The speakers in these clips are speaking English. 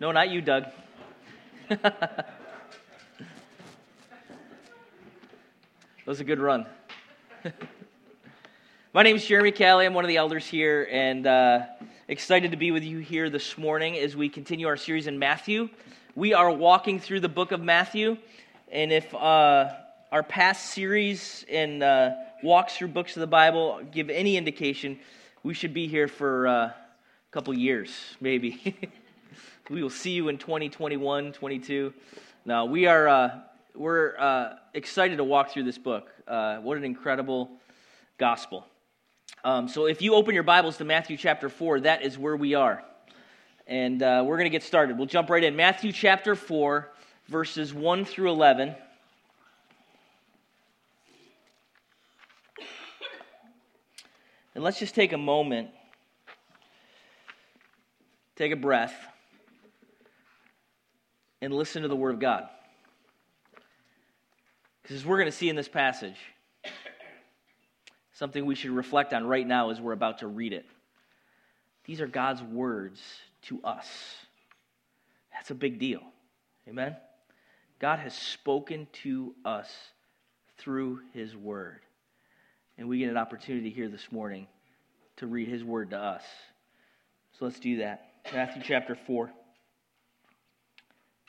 No, not you, Doug. that was a good run. My name is Jeremy Callie. I'm one of the elders here, and uh, excited to be with you here this morning as we continue our series in Matthew. We are walking through the book of Matthew, and if uh, our past series and uh, walks through books of the Bible give any indication, we should be here for uh, a couple years, maybe. we will see you in 2021, 22. Now, we are uh, we're uh, excited to walk through this book. Uh, what an incredible gospel. Um, so, if you open your Bibles to Matthew chapter 4, that is where we are. And uh, we're going to get started. We'll jump right in. Matthew chapter 4, verses 1 through 11. And let's just take a moment, take a breath, and listen to the Word of God. Because as we're going to see in this passage, something we should reflect on right now as we're about to read it. These are God's words to us. That's a big deal. Amen? God has spoken to us through His Word. And we get an opportunity here this morning to read His Word to us. So let's do that. Matthew chapter 4.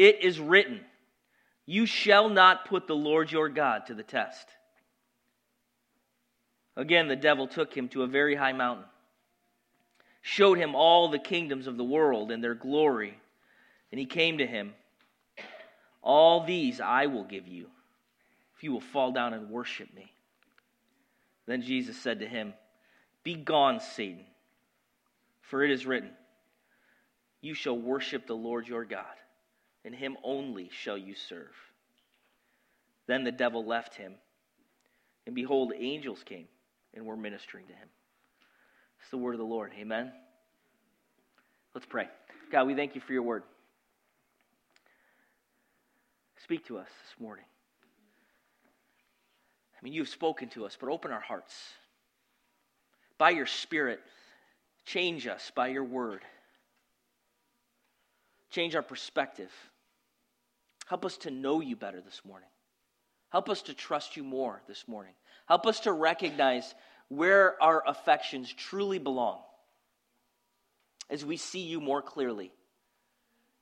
it is written, You shall not put the Lord your God to the test. Again, the devil took him to a very high mountain, showed him all the kingdoms of the world and their glory, and he came to him. All these I will give you, if you will fall down and worship me. Then Jesus said to him, Be gone, Satan, for it is written, You shall worship the Lord your God and him only shall you serve. Then the devil left him, and behold, angels came and were ministering to him. It's the word of the Lord. Amen. Let's pray. God, we thank you for your word. Speak to us this morning. I mean, you've spoken to us, but open our hearts. By your Spirit, change us by your word. Change our perspective. Help us to know you better this morning. Help us to trust you more this morning. Help us to recognize where our affections truly belong as we see you more clearly.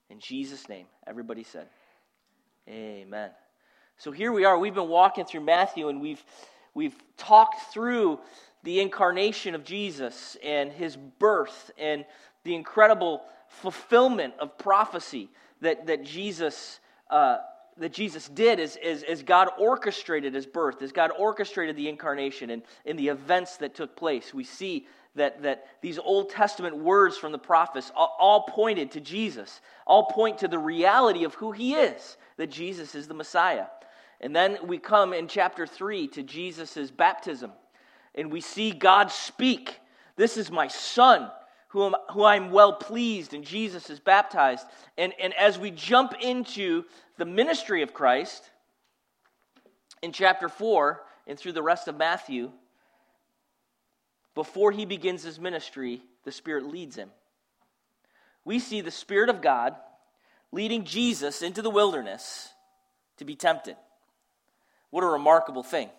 In Jesus' name, everybody said, Amen. So here we are. We've been walking through Matthew and we've, we've talked through the incarnation of Jesus and his birth and the incredible fulfillment of prophecy that, that Jesus uh, that Jesus did is, is, is, God orchestrated his birth, as God orchestrated the incarnation and in the events that took place. We see that, that these Old Testament words from the prophets all, all pointed to Jesus, all point to the reality of who he is, that Jesus is the Messiah. And then we come in chapter 3 to Jesus' baptism, and we see God speak. This is my son who, who I'm well pleased, and Jesus is baptized. And, and as we jump into the ministry of Christ in chapter 4 and through the rest of Matthew, before he begins his ministry, the Spirit leads him. We see the Spirit of God leading Jesus into the wilderness to be tempted. What a remarkable thing.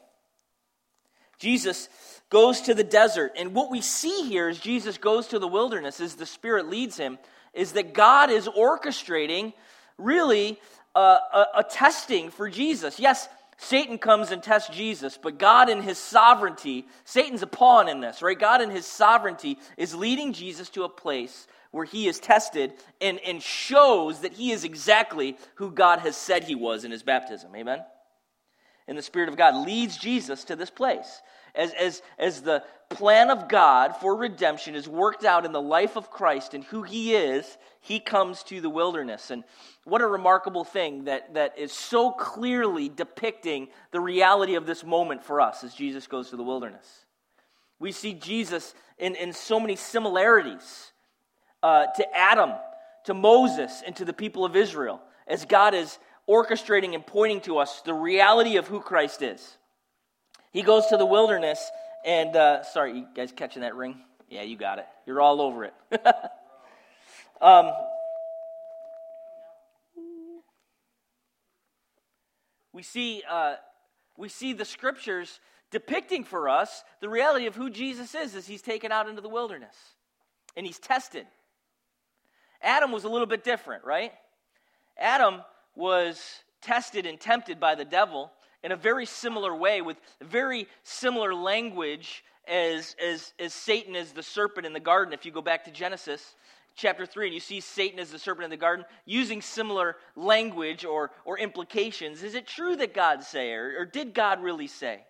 Jesus goes to the desert. And what we see here is Jesus goes to the wilderness as the Spirit leads him. is that God is orchestrating really uh, a, a testing for Jesus. Yes, Satan comes and tests Jesus, but God in his sovereignty, Satan's a pawn in this, right? God in his sovereignty is leading Jesus to a place where he is tested and, and shows that he is exactly who God has said he was in his baptism. Amen? And the Spirit of God leads Jesus to this place. As, as, as the plan of God for redemption is worked out in the life of Christ and who he is, he comes to the wilderness. And what a remarkable thing that, that is so clearly depicting the reality of this moment for us as Jesus goes to the wilderness. We see Jesus in, in so many similarities uh, to Adam, to Moses, and to the people of Israel as God is orchestrating and pointing to us the reality of who Christ is. He goes to the wilderness, and uh, sorry, you guys catching that ring? Yeah, you got it. You're all over it. um, we see uh, we see the scriptures depicting for us the reality of who Jesus is as he's taken out into the wilderness and he's tested. Adam was a little bit different, right? Adam was tested and tempted by the devil in a very similar way with very similar language as, as, as Satan is the serpent in the garden. If you go back to Genesis chapter 3 and you see Satan as the serpent in the garden using similar language or, or implications, is it true that God say, or, or did God really say?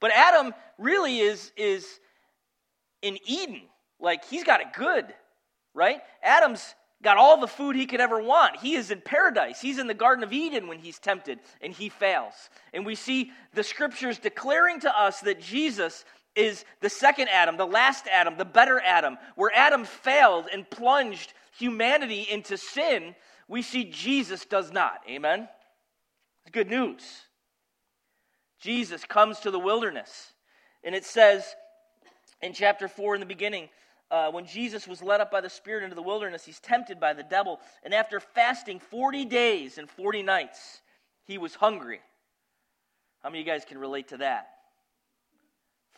But Adam really is, is in Eden. Like, he's got it good right? Adam's got all the food he could ever want. He is in paradise. He's in the Garden of Eden when he's tempted and he fails. And we see the scriptures declaring to us that Jesus is the second Adam, the last Adam, the better Adam. Where Adam failed and plunged humanity into sin, we see Jesus does not. Amen? It's good news. Jesus comes to the wilderness. And it says in chapter 4 in the beginning, uh, when Jesus was led up by the Spirit into the wilderness, he's tempted by the devil. And after fasting 40 days and 40 nights, he was hungry. How many of you guys can relate to that?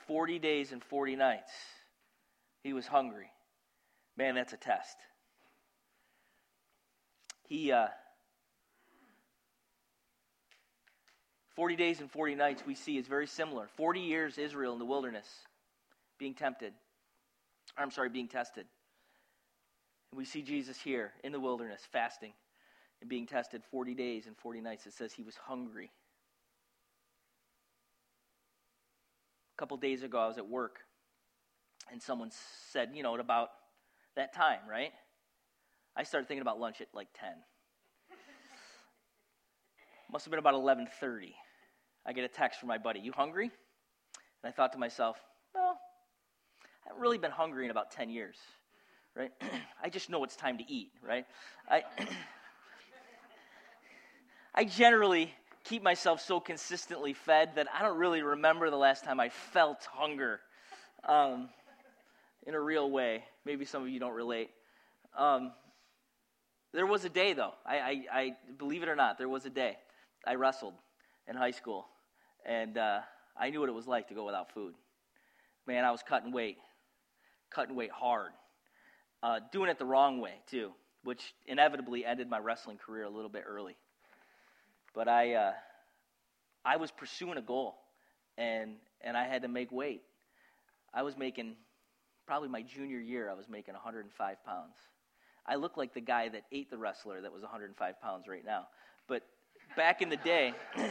40 days and 40 nights. He was hungry. Man, that's a test. He, uh, 40 days and 40 nights we see is very similar. 40 years Israel in the wilderness being tempted. I'm sorry, being tested. And we see Jesus here in the wilderness fasting and being tested 40 days and 40 nights. It says he was hungry. A couple days ago, I was at work and someone said, you know, at about that time, right? I started thinking about lunch at like 10. Must have been about 11:30. I get a text from my buddy, "You hungry?" And I thought to myself, "Well, I haven't really been hungry in about 10 years, right? I just know it's time to eat, right? I, I generally keep myself so consistently fed that I don't really remember the last time I felt hunger um, in a real way. Maybe some of you don't relate. Um, there was a day, though. I, I, I, believe it or not, there was a day. I wrestled in high school, and uh, I knew what it was like to go without food. Man, I was cutting weight cutting weight hard, uh, doing it the wrong way, too, which inevitably ended my wrestling career a little bit early. But I, uh, I was pursuing a goal, and, and I had to make weight. I was making, probably my junior year, I was making 105 pounds. I look like the guy that ate the wrestler that was 105 pounds right now. But back in the day,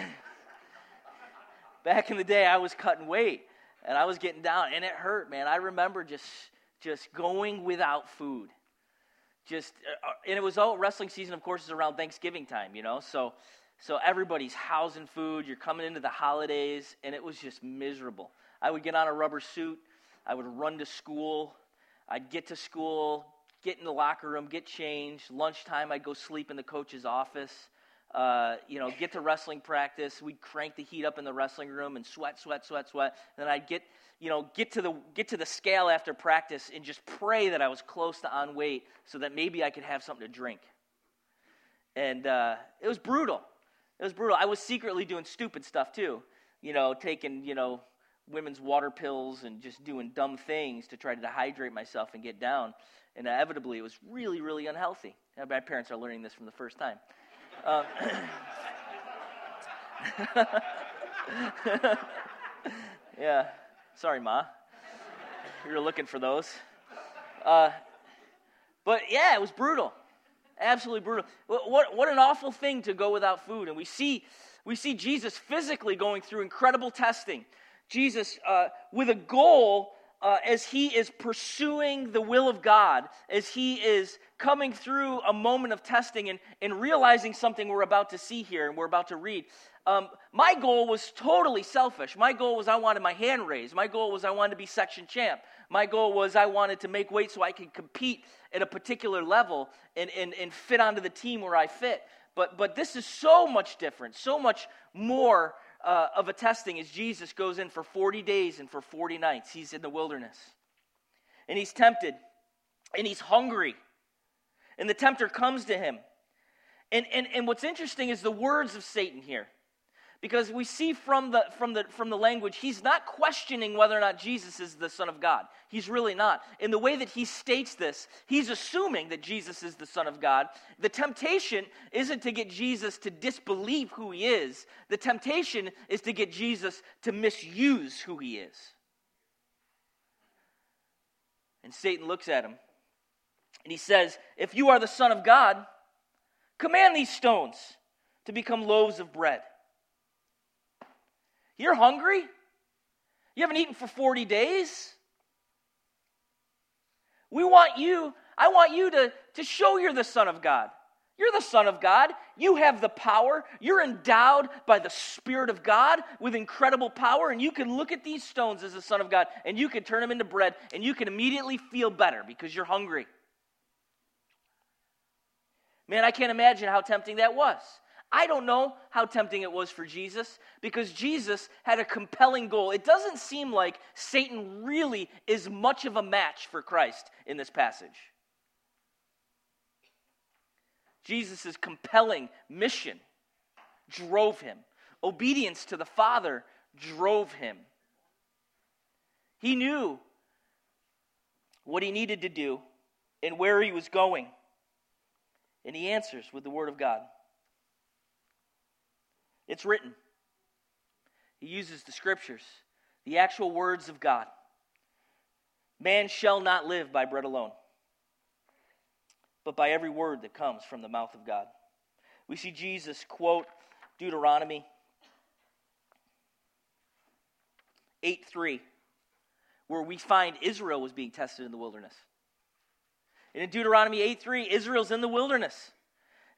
back in the day, I was cutting weight and I was getting down, and it hurt, man. I remember just just going without food. Just uh, uh, and it was all wrestling season, of course, is around Thanksgiving time, you know. So so everybody's housing food. You're coming into the holidays, and it was just miserable. I would get on a rubber suit. I would run to school. I'd get to school, get in the locker room, get changed. Lunchtime, I'd go sleep in the coach's office uh, you know, get to wrestling practice. We'd crank the heat up in the wrestling room and sweat, sweat, sweat, sweat. And then I'd get, you know, get to the get to the scale after practice and just pray that I was close to on weight so that maybe I could have something to drink. And uh, it was brutal. It was brutal. I was secretly doing stupid stuff too. You know, taking you know women's water pills and just doing dumb things to try to dehydrate myself and get down. And inevitably, it was really, really unhealthy. My parents are learning this from the first time. Uh, yeah. Sorry, Ma. You were looking for those. Uh, but yeah, it was brutal. Absolutely brutal. What, what an awful thing to go without food. And we see, we see Jesus physically going through incredible testing. Jesus, uh, with a goal uh, as he is pursuing the will of God, as he is coming through a moment of testing and, and realizing something we're about to see here and we're about to read. Um, my goal was totally selfish. My goal was I wanted my hand raised. My goal was I wanted to be section champ. My goal was I wanted to make weight so I could compete at a particular level and, and, and fit onto the team where I fit. But, but this is so much different, so much more uh, of a testing is Jesus goes in for 40 days and for 40 nights. He's in the wilderness. And he's tempted, and he's hungry. And the tempter comes to him. And, and, and what's interesting is the words of Satan here because we see from the, from, the, from the language, he's not questioning whether or not Jesus is the Son of God. He's really not. In the way that he states this, he's assuming that Jesus is the Son of God. The temptation isn't to get Jesus to disbelieve who he is, the temptation is to get Jesus to misuse who he is. And Satan looks at him and he says, If you are the Son of God, command these stones to become loaves of bread. You're hungry? You haven't eaten for 40 days? We want you, I want you to, to show you're the Son of God. You're the Son of God. You have the power. You're endowed by the Spirit of God with incredible power, and you can look at these stones as the Son of God, and you can turn them into bread, and you can immediately feel better because you're hungry. Man, I can't imagine how tempting that was. I don't know how tempting it was for Jesus because Jesus had a compelling goal. It doesn't seem like Satan really is much of a match for Christ in this passage. Jesus' compelling mission drove him, obedience to the Father drove him. He knew what he needed to do and where he was going. And he answers with the Word of God. It's written. He uses the scriptures, the actual words of God. Man shall not live by bread alone, but by every word that comes from the mouth of God. We see Jesus quote Deuteronomy 8 3, where we find Israel was being tested in the wilderness. And in Deuteronomy 8 3, Israel's in the wilderness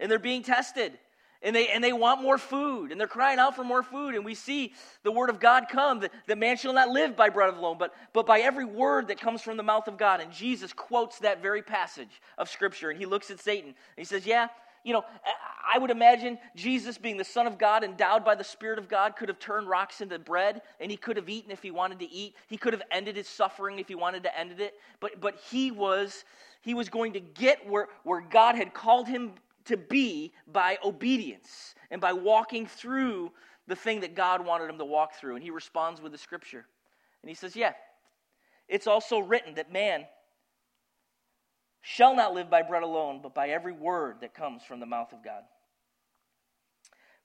and they're being tested and they, and they want more food. And they're crying out for more food. And we see the word of god come that, that man shall not live by bread alone but, but by every word that comes from the mouth of god. And jesus quotes that very passage of scripture. And he looks at satan. And he says yeah you know i would imagine jesus being the son of god endowed by the spirit of god could have turned rocks into bread and he could have eaten if he wanted to eat. He could have ended his suffering if he wanted to end it. But, but he was he was going to get where, where god had called him to be by obedience and by walking through the thing that God wanted him to walk through. And he responds with the scripture. And he says, Yeah, it's also written that man shall not live by bread alone, but by every word that comes from the mouth of God.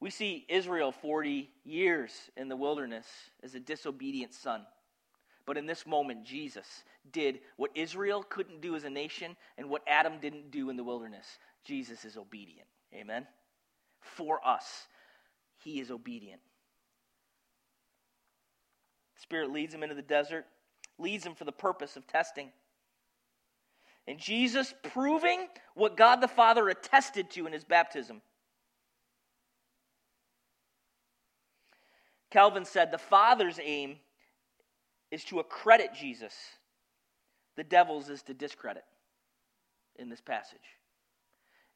We see Israel 40 years in the wilderness as a disobedient son. But in this moment, Jesus did what Israel couldn't do as a nation and what Adam didn't do in the wilderness. Jesus is obedient. Amen? For us, he is obedient. Spirit leads him into the desert, leads him for the purpose of testing. And Jesus proving what God the Father attested to in his baptism. Calvin said the Father's aim is to accredit Jesus, the devil's is to discredit in this passage.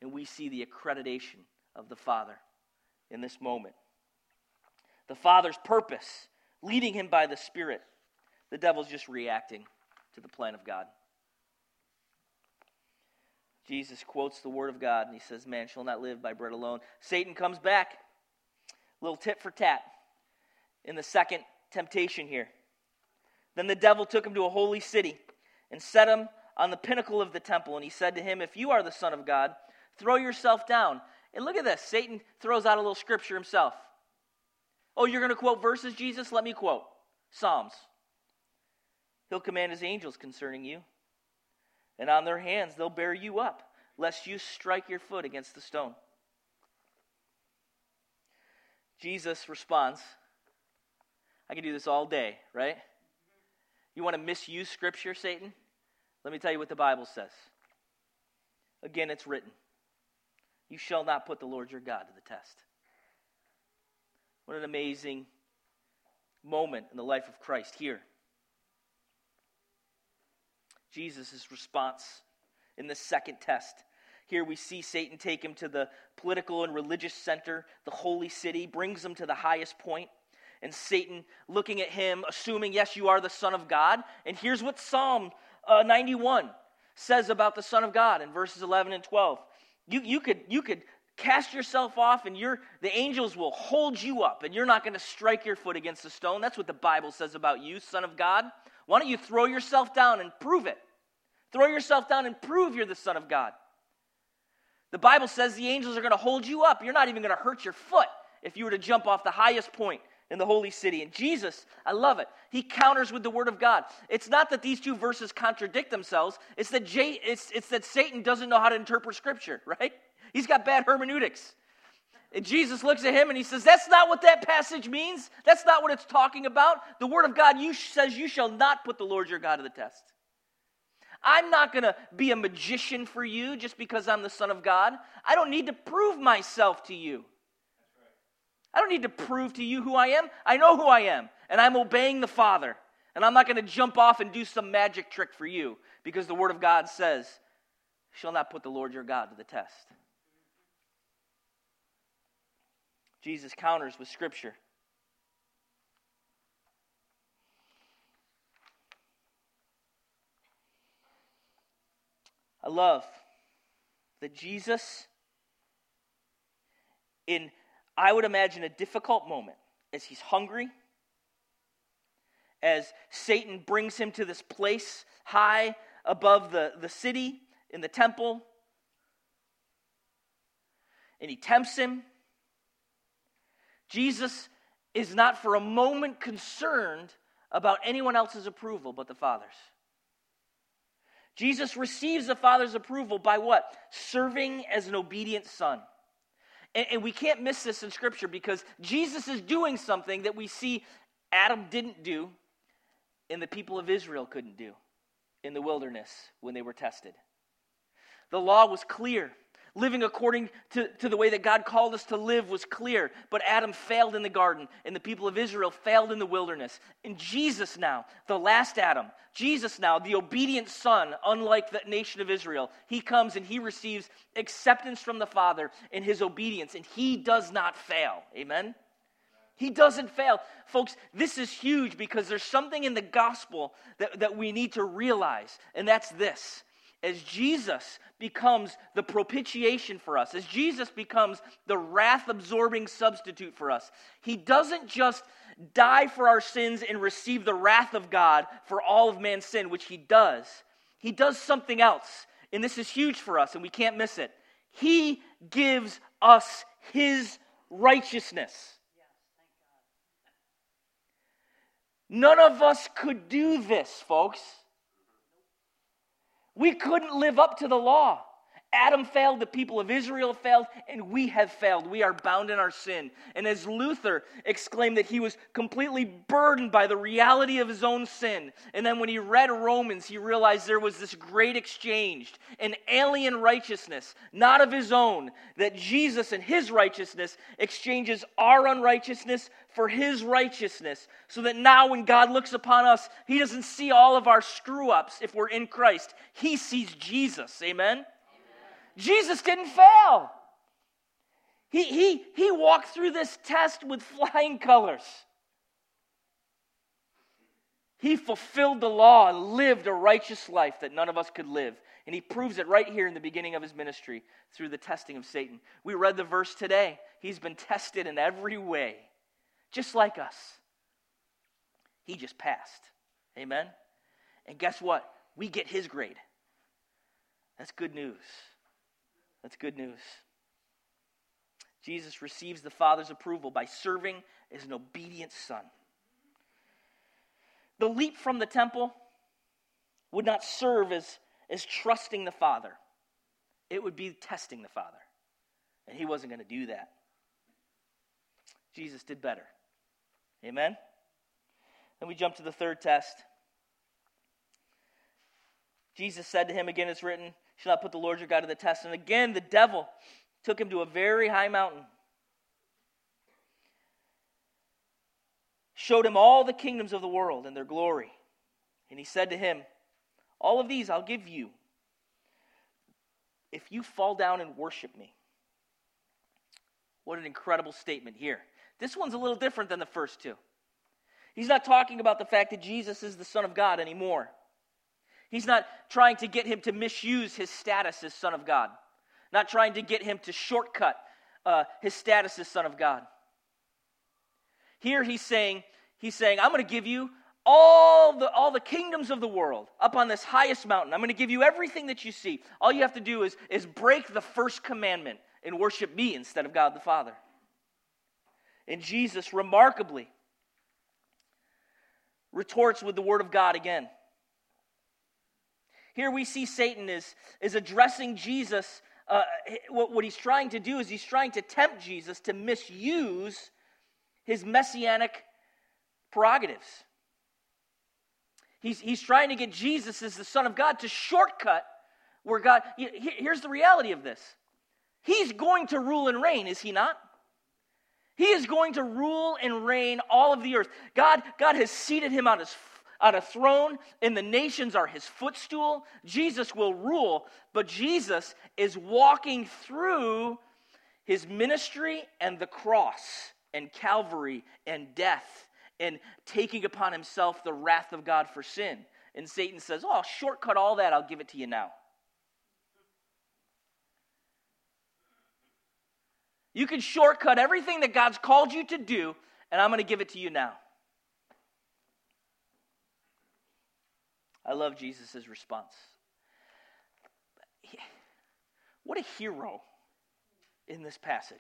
And we see the accreditation of the Father in this moment. The Father's purpose, leading him by the Spirit. The devil's just reacting to the plan of God. Jesus quotes the Word of God and he says, Man shall not live by bread alone. Satan comes back. Little tit for tat in the second temptation here. Then the devil took him to a holy city and set him on the pinnacle of the temple. And he said to him, If you are the Son of God, throw yourself down. And look at this Satan throws out a little scripture himself. Oh, you're going to quote verses, Jesus? Let me quote Psalms. He'll command his angels concerning you, and on their hands they'll bear you up, lest you strike your foot against the stone. Jesus responds, I can do this all day, right? You want to misuse Scripture, Satan? Let me tell you what the Bible says. Again, it's written You shall not put the Lord your God to the test. What an amazing moment in the life of Christ here. Jesus' response in the second test. Here we see Satan take him to the political and religious center, the holy city, brings him to the highest point and Satan looking at him, assuming, yes, you are the Son of God. And here's what Psalm uh, 91 says about the Son of God in verses 11 and 12. You, you, could, you could cast yourself off, and you're, the angels will hold you up, and you're not going to strike your foot against a stone. That's what the Bible says about you, Son of God. Why don't you throw yourself down and prove it? Throw yourself down and prove you're the Son of God. The Bible says the angels are going to hold you up. You're not even going to hurt your foot if you were to jump off the highest point in the holy city. And Jesus, I love it. He counters with the word of God. It's not that these two verses contradict themselves, it's that, J- it's, it's that Satan doesn't know how to interpret scripture, right? He's got bad hermeneutics. And Jesus looks at him and he says, That's not what that passage means. That's not what it's talking about. The word of God you says you shall not put the Lord your God to the test. I'm not going to be a magician for you just because I'm the Son of God. I don't need to prove myself to you. I don't need to prove to you who I am. I know who I am, and I'm obeying the Father. And I'm not going to jump off and do some magic trick for you because the Word of God says, shall not put the Lord your God to the test. Jesus counters with Scripture. I love that Jesus, in I would imagine a difficult moment as he's hungry, as Satan brings him to this place high above the, the city in the temple, and he tempts him. Jesus is not for a moment concerned about anyone else's approval but the Father's. Jesus receives the Father's approval by what? Serving as an obedient son. And, and we can't miss this in Scripture because Jesus is doing something that we see Adam didn't do and the people of Israel couldn't do in the wilderness when they were tested. The law was clear. Living according to, to the way that God called us to live was clear, but Adam failed in the garden, and the people of Israel failed in the wilderness. And Jesus, now, the last Adam, Jesus, now, the obedient son, unlike the nation of Israel, he comes and he receives acceptance from the Father in his obedience, and he does not fail. Amen? He doesn't fail. Folks, this is huge because there's something in the gospel that, that we need to realize, and that's this as Jesus becomes the propitiation for us, as Jesus becomes the wrath absorbing substitute for us, he doesn't just die for our sins and receive the wrath of God for all of man's sin, which he does. He does something else, and this is huge for us, and we can't miss it. He gives us his righteousness. None of us could do this, folks. We couldn't live up to the law. Adam failed, the people of Israel failed, and we have failed. We are bound in our sin. And as Luther exclaimed that he was completely burdened by the reality of his own sin, and then when he read Romans, he realized there was this great exchange, an alien righteousness, not of his own, that Jesus and his righteousness exchanges our unrighteousness for his righteousness, so that now when God looks upon us, he doesn't see all of our screw ups if we're in Christ. He sees Jesus. Amen? Jesus didn't fail. He, he, he walked through this test with flying colors. He fulfilled the law and lived a righteous life that none of us could live. And he proves it right here in the beginning of his ministry through the testing of Satan. We read the verse today. He's been tested in every way, just like us. He just passed. Amen? And guess what? We get his grade. That's good news. That's good news. Jesus receives the Father's approval by serving as an obedient son. The leap from the temple would not serve as, as trusting the Father, it would be testing the Father. And he wasn't going to do that. Jesus did better. Amen? Then we jump to the third test. Jesus said to him, again it's written, shall not put the Lord your God to the test. And again, the devil took him to a very high mountain, showed him all the kingdoms of the world and their glory. And he said to him, All of these I'll give you if you fall down and worship me. What an incredible statement here. This one's a little different than the first two. He's not talking about the fact that Jesus is the Son of God anymore. He's not trying to get him to misuse his status as Son of God, not trying to get him to shortcut uh, his status as Son of God. Here he's saying, he's saying, I'm going to give you all the, all the kingdoms of the world up on this highest mountain. I'm going to give you everything that you see. All you have to do is, is break the first commandment and worship me instead of God the Father. And Jesus remarkably retorts with the word of God again. Here we see Satan is, is addressing Jesus. Uh, what, what he's trying to do is he's trying to tempt Jesus to misuse his messianic prerogatives. He's, he's trying to get Jesus as the Son of God to shortcut where God. Here's the reality of this He's going to rule and reign, is he not? He is going to rule and reign all of the earth. God, God has seated him on his on a throne, and the nations are his footstool. Jesus will rule, but Jesus is walking through his ministry and the cross and Calvary and death and taking upon himself the wrath of God for sin. And Satan says, Oh, I'll shortcut all that, I'll give it to you now. You can shortcut everything that God's called you to do, and I'm going to give it to you now. I love Jesus' response. What a hero in this passage.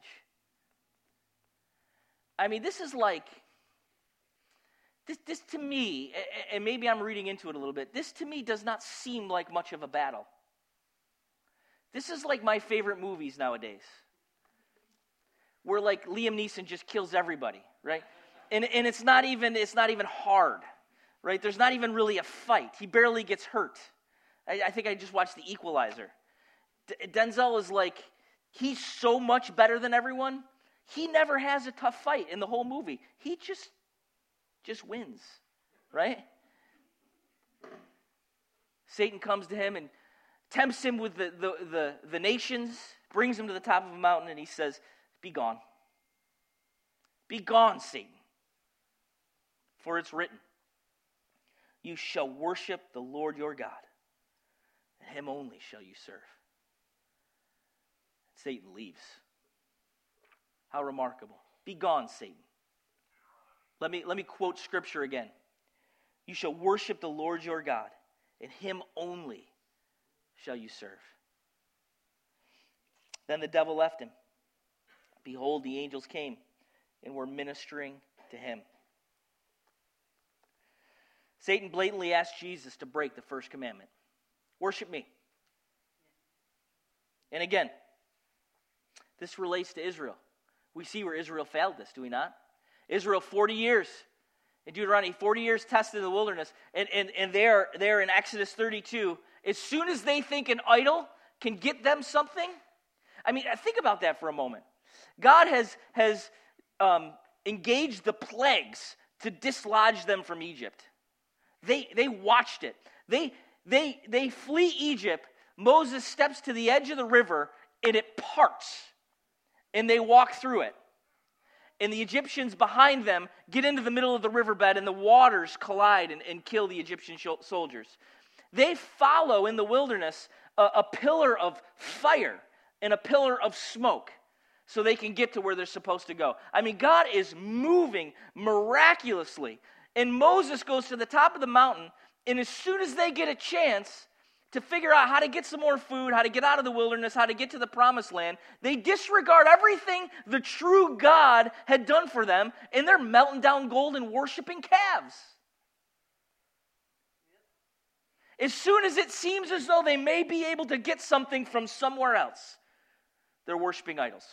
I mean, this is like, this, this to me, and maybe I'm reading into it a little bit, this to me does not seem like much of a battle. This is like my favorite movies nowadays where like Liam Neeson just kills everybody, right? And, and it's not even it's not even hard, right? There's not even really a fight. He barely gets hurt. I, I think I just watched The Equalizer. D- Denzel is like he's so much better than everyone. He never has a tough fight in the whole movie. He just just wins, right? Satan comes to him and tempts him with the, the, the, the nations, brings him to the top of a mountain, and he says, be gone. Be gone, Satan. For it's written, You shall worship the Lord your God, and him only shall you serve. Satan leaves. How remarkable. Be gone, Satan. Let me, let me quote scripture again. You shall worship the Lord your God, and him only shall you serve. Then the devil left him Behold, the angels came and were ministering to him. Satan blatantly asked Jesus to break the first commandment worship me. And again, this relates to Israel. We see where Israel failed this, do we not? Israel, 40 years in Deuteronomy, 40 years tested in the wilderness, and, and, and there, there in Exodus 32, as soon as they think an idol can get them something, I mean, think about that for a moment. God has, has um, engaged the plagues to dislodge them from Egypt. They, they watched it. They, they, they flee Egypt. Moses steps to the edge of the river and it parts. And they walk through it. And the Egyptians behind them get into the middle of the riverbed and the waters collide and, and kill the Egyptian soldiers. They follow in the wilderness a, a pillar of fire and a pillar of smoke so they can get to where they're supposed to go. I mean, God is moving miraculously And Moses goes to the top of the mountain, and as soon as they get a chance to figure out how to get some more food, how to get out of the wilderness, how to get to the promised land, they disregard everything the true God had done for them, and they're melting down gold and worshiping calves. As soon as it seems as though they may be able to get something from somewhere else, they're worshiping idols.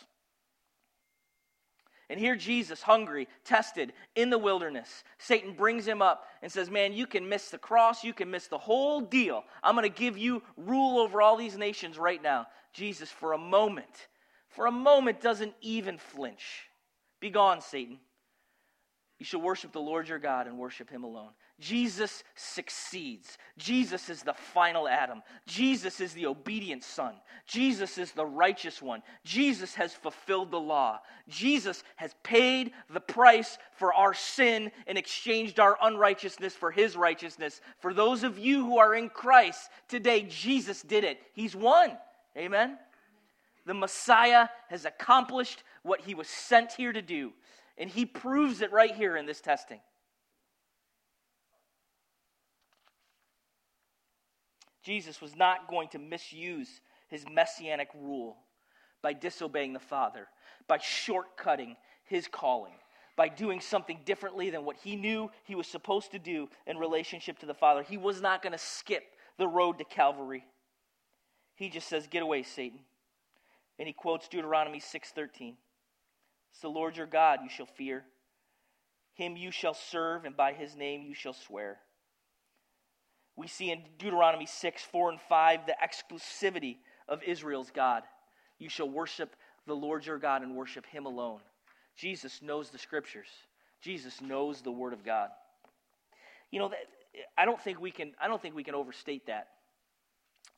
And here, Jesus, hungry, tested in the wilderness, Satan brings him up and says, Man, you can miss the cross. You can miss the whole deal. I'm going to give you rule over all these nations right now. Jesus, for a moment, for a moment, doesn't even flinch. Be gone, Satan. You shall worship the Lord your God and worship him alone. Jesus succeeds. Jesus is the final Adam. Jesus is the obedient Son. Jesus is the righteous one. Jesus has fulfilled the law. Jesus has paid the price for our sin and exchanged our unrighteousness for his righteousness. For those of you who are in Christ today, Jesus did it. He's won. Amen? The Messiah has accomplished what he was sent here to do. And he proves it right here in this testing. Jesus was not going to misuse his messianic rule by disobeying the Father, by shortcutting his calling, by doing something differently than what he knew he was supposed to do in relationship to the Father. He was not going to skip the road to Calvary. He just says, "Get away, Satan." And he quotes Deuteronomy 6:13. It's the Lord your God you shall fear. Him you shall serve, and by his name you shall swear. We see in Deuteronomy 6, 4, and 5 the exclusivity of Israel's God. You shall worship the Lord your God and worship him alone. Jesus knows the scriptures. Jesus knows the word of God. You know, I don't think we can I don't think we can overstate that.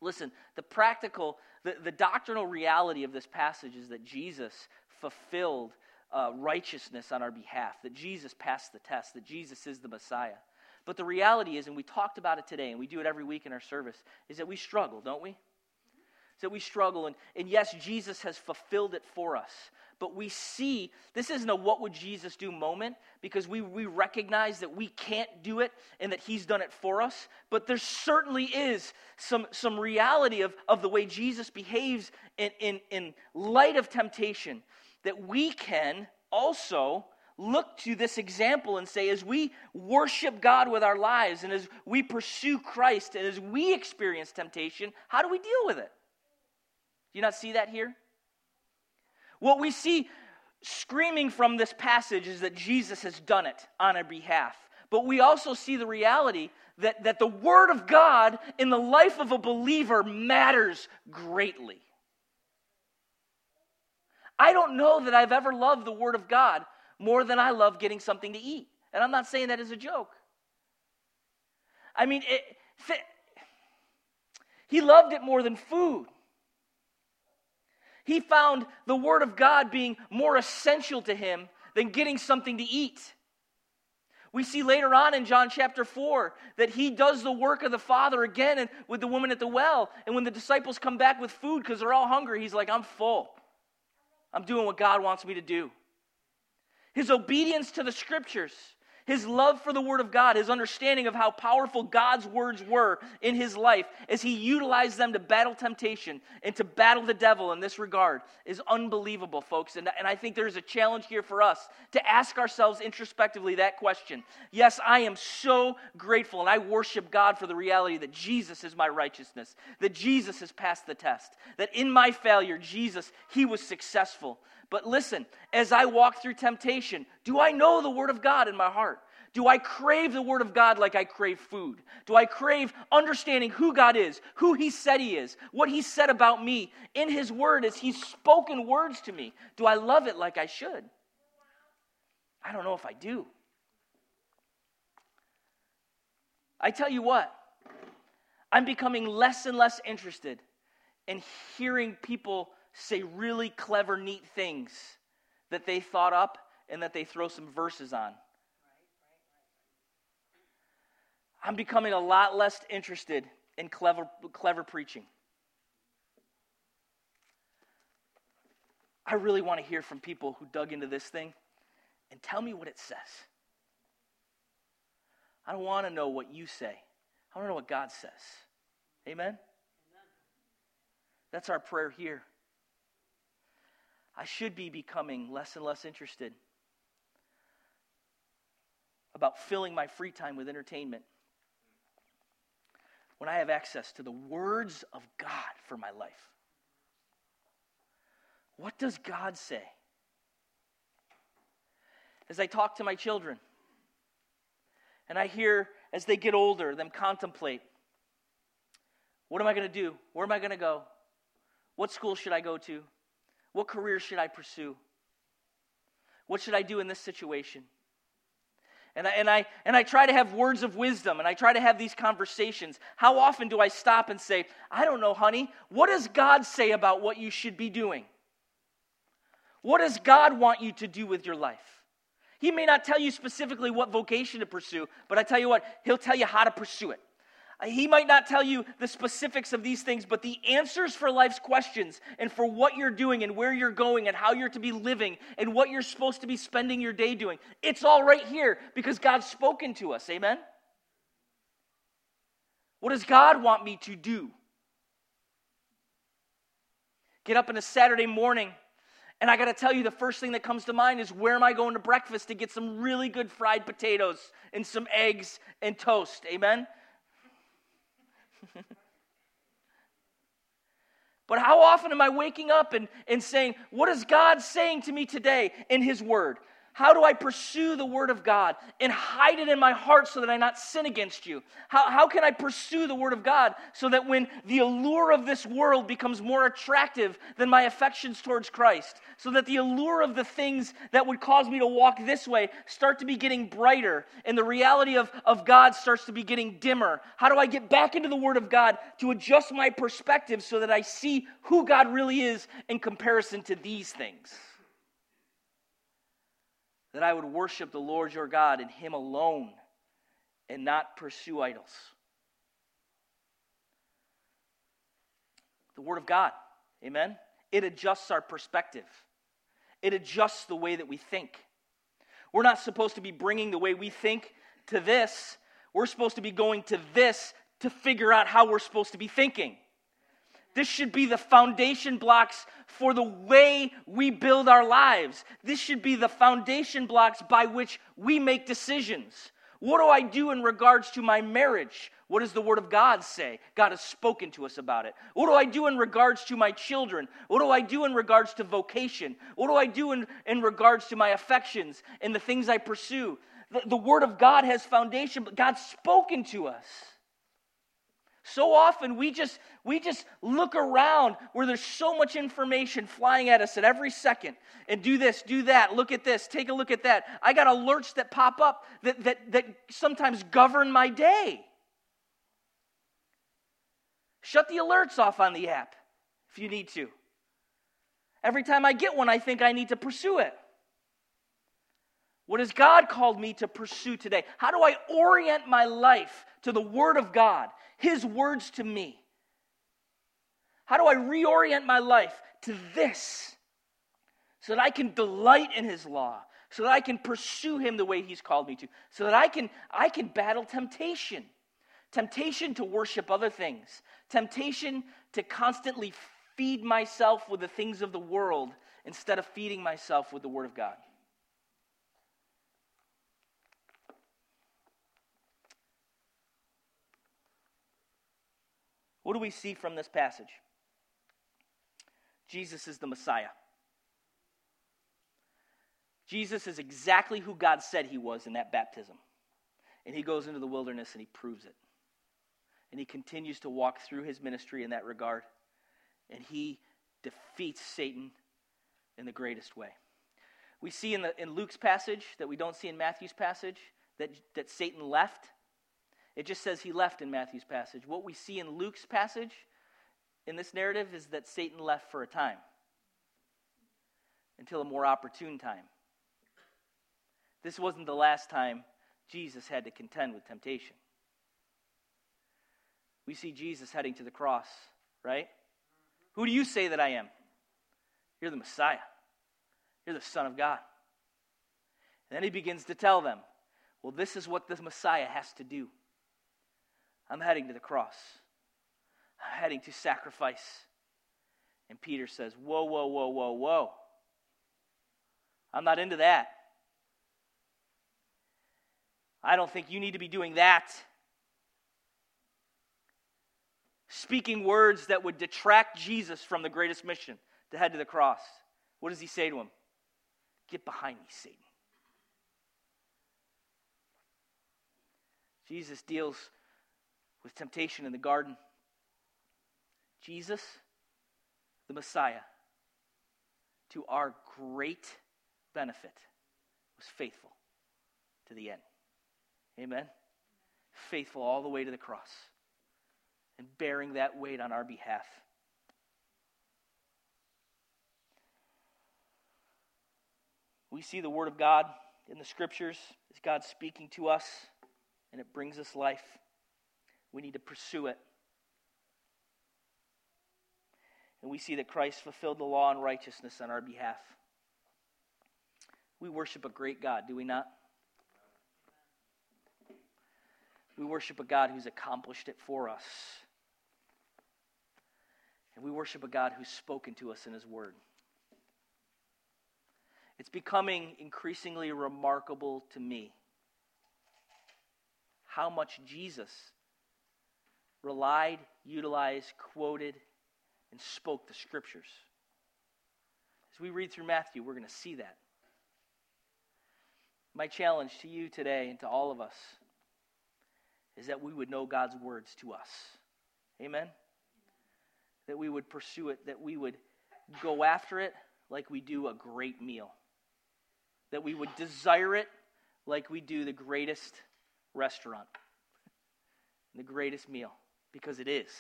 Listen, the practical, the, the doctrinal reality of this passage is that Jesus fulfilled uh, righteousness on our behalf, that Jesus passed the test, that Jesus is the Messiah. But the reality is, and we talked about it today, and we do it every week in our service, is that we struggle, don't we? Is that we struggle. And, and yes, Jesus has fulfilled it for us. But we see this isn't a what would Jesus do moment because we, we recognize that we can't do it and that he's done it for us. But there certainly is some, some reality of, of the way Jesus behaves in, in, in light of temptation that we can also look to this example and say, as we worship God with our lives and as we pursue Christ and as we experience temptation, how do we deal with it? Do you not see that here? What we see screaming from this passage is that Jesus has done it on our behalf. But we also see the reality that, that the Word of God in the life of a believer matters greatly. I don't know that I've ever loved the Word of God more than I love getting something to eat. And I'm not saying that as a joke. I mean, it, th- he loved it more than food. He found the Word of God being more essential to him than getting something to eat. We see later on in John chapter 4 that he does the work of the Father again and with the woman at the well. And when the disciples come back with food because they're all hungry, he's like, I'm full. I'm doing what God wants me to do his obedience to the scriptures, his love for the Word of God, his understanding of how powerful God's words were in his life as he utilized them to battle temptation and to battle the devil in this regard is unbelievable, folks. And, and I think there's a challenge here for us to ask ourselves introspectively that question. Yes, I am so grateful and I worship God for the reality that Jesus is my righteousness, that Jesus has passed the test, that in my failure, Jesus, he was successful. But listen, as I walk through temptation, do I know the Word of God in my heart? Do I crave the Word of God like I crave food? Do I crave understanding who God is, who He said He is, what He said about me in His Word as He's spoken words to me? Do I love it like I should? I don't know if I do. I tell you what, I'm becoming less and less interested in hearing people say really clever, neat things that they thought up and that they throw some verses on. I'm becoming a lot less interested in clever, clever preaching. I really want to hear from people who dug into this thing and tell me what it says. I don't want to know what you say. I want to know what God says. Amen? Amen? That's our prayer here. I should be becoming less and less interested about filling my free time with entertainment when I have access to the words of God for my life. What does God say? As I talk to my children, and I hear as they get older them contemplate what am I going to do? Where am I going to go? What school should I go to? What career should I pursue? What should I do in this situation? And I, and, I, and I try to have words of wisdom and I try to have these conversations. How often do I stop and say, I don't know, honey, what does God say about what you should be doing? What does God want you to do with your life? He may not tell you specifically what vocation to pursue, but I tell you what, He'll tell you how to pursue it. He might not tell you the specifics of these things, but the answers for life's questions and for what you're doing and where you're going and how you're to be living and what you're supposed to be spending your day doing, it's all right here because God's spoken to us. Amen? What does God want me to do? Get up on a Saturday morning and I got to tell you, the first thing that comes to mind is where am I going to breakfast to get some really good fried potatoes and some eggs and toast? Amen? but how often am I waking up and, and saying, What is God saying to me today in His Word? How do I pursue the Word of God and hide it in my heart so that I not sin against you? How, how can I pursue the Word of God so that when the allure of this world becomes more attractive than my affections towards Christ, so that the allure of the things that would cause me to walk this way start to be getting brighter and the reality of, of God starts to be getting dimmer? How do I get back into the Word of God to adjust my perspective so that I see who God really is in comparison to these things? That I would worship the Lord your God and Him alone and not pursue idols. The Word of God, amen? It adjusts our perspective, it adjusts the way that we think. We're not supposed to be bringing the way we think to this, we're supposed to be going to this to figure out how we're supposed to be thinking. This should be the foundation blocks for the way we build our lives. This should be the foundation blocks by which we make decisions. What do I do in regards to my marriage? What does the Word of God say? God has spoken to us about it. What do I do in regards to my children? What do I do in regards to vocation? What do I do in, in regards to my affections and the things I pursue? The, the Word of God has foundation, but God's spoken to us. So often we just we just look around where there's so much information flying at us at every second and do this, do that, look at this, take a look at that. I got alerts that pop up that that that sometimes govern my day. Shut the alerts off on the app if you need to. Every time I get one, I think I need to pursue it. What has God called me to pursue today? How do I orient my life to the Word of God, His words to me? How do I reorient my life to this so that I can delight in His law, so that I can pursue Him the way He's called me to, so that I can, I can battle temptation? Temptation to worship other things, temptation to constantly feed myself with the things of the world instead of feeding myself with the Word of God. What do we see from this passage? Jesus is the Messiah. Jesus is exactly who God said he was in that baptism. And he goes into the wilderness and he proves it. And he continues to walk through his ministry in that regard. And he defeats Satan in the greatest way. We see in, the, in Luke's passage that we don't see in Matthew's passage that, that Satan left it just says he left in Matthew's passage. What we see in Luke's passage in this narrative is that Satan left for a time until a more opportune time. This wasn't the last time Jesus had to contend with temptation. We see Jesus heading to the cross, right? Who do you say that I am? You're the Messiah. You're the Son of God. And then he begins to tell them Well, this is what the Messiah has to do. I'm heading to the cross, I'm heading to sacrifice. And Peter says, Whoa, whoa, whoa, whoa, whoa. I'm not into that. I don't think you need to be doing that. Speaking words that would detract Jesus from the greatest mission to head to the cross. What does he say to him? Get behind me, Satan. Jesus deals with temptation in the garden. Jesus, the Messiah, to our great benefit, was faithful to the end. Amen? Faithful all the way to the cross and bearing that weight on our behalf. We see the Word of God in the Scriptures as God speaking to us, and it brings us life. We need to pursue it. And we see that Christ fulfilled the law and righteousness on our behalf. We worship a great God, do we not? We worship a God who's accomplished it for us. And we worship a God who's spoken to us in His Word. It's becoming increasingly remarkable to me how much Jesus relied, utilized, quoted, and spoke the Scriptures. As we read through Matthew, we're going to see that. My challenge to you today and to all of us is that we would know God's words to us. Amen? That we would pursue it, that we would go after it like we do a great meal. That we would desire it like we do the greatest restaurant, the greatest meal, because it is.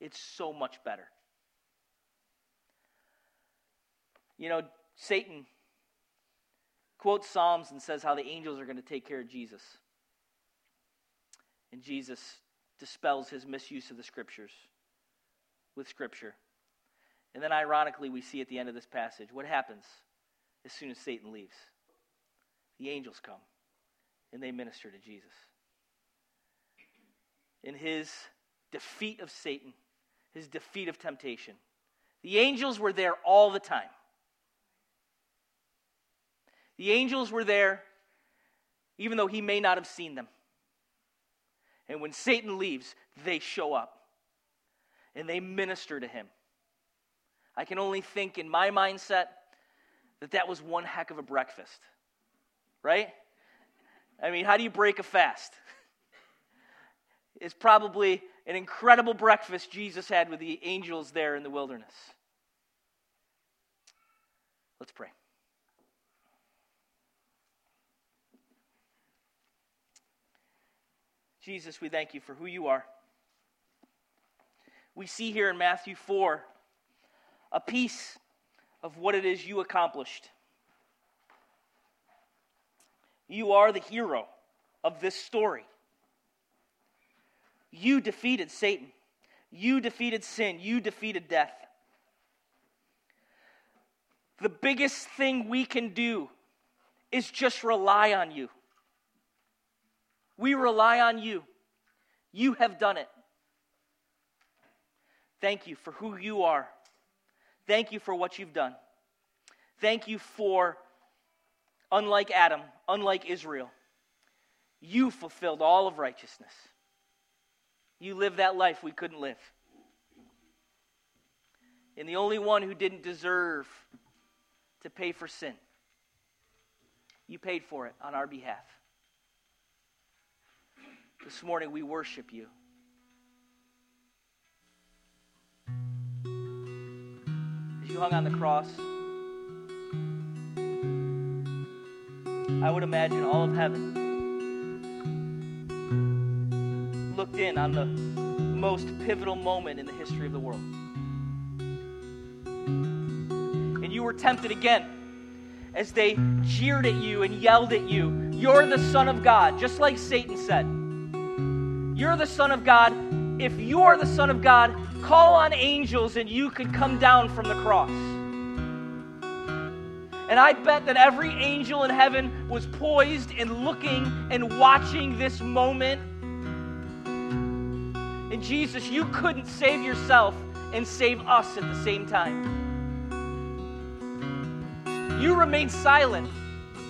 It's so much better. You know, Satan quotes Psalms and says how the angels are going to take care of Jesus. And Jesus dispels his misuse of the scriptures with scripture. And then, ironically, we see at the end of this passage what happens as soon as Satan leaves. The angels come and they minister to Jesus. In his defeat of Satan, his defeat of temptation, the angels were there all the time. The angels were there even though he may not have seen them. And when Satan leaves, they show up and they minister to him. I can only think in my mindset that that was one heck of a breakfast, right? I mean, how do you break a fast? it's probably an incredible breakfast Jesus had with the angels there in the wilderness. Let's pray. Jesus, we thank you for who you are. We see here in Matthew 4 a piece of what it is you accomplished. You are the hero of this story. You defeated Satan. You defeated sin. You defeated death. The biggest thing we can do is just rely on you. We rely on you. You have done it. Thank you for who you are. Thank you for what you've done. Thank you for, unlike Adam, unlike Israel, you fulfilled all of righteousness. You live that life we couldn't live. And the only one who didn't deserve to pay for sin, you paid for it on our behalf. This morning we worship you. As you hung on the cross, I would imagine all of heaven looked in on the most pivotal moment in the history of the world. And you were tempted again as they jeered at you and yelled at you. You're the Son of God, just like Satan said. You're the Son of God. If you're the Son of God, call on angels and you could come down from the cross. And I bet that every angel in heaven was poised and looking and watching this moment. Jesus, you couldn't save yourself and save us at the same time. You remained silent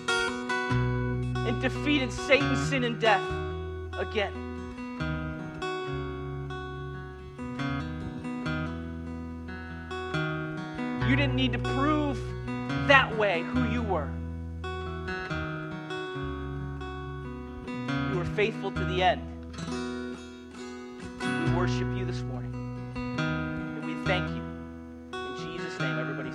and defeated Satan, sin, and death again. You didn't need to prove that way who you were. You were faithful to the end. Worship you this morning. And we thank you. In Jesus' name, everybody.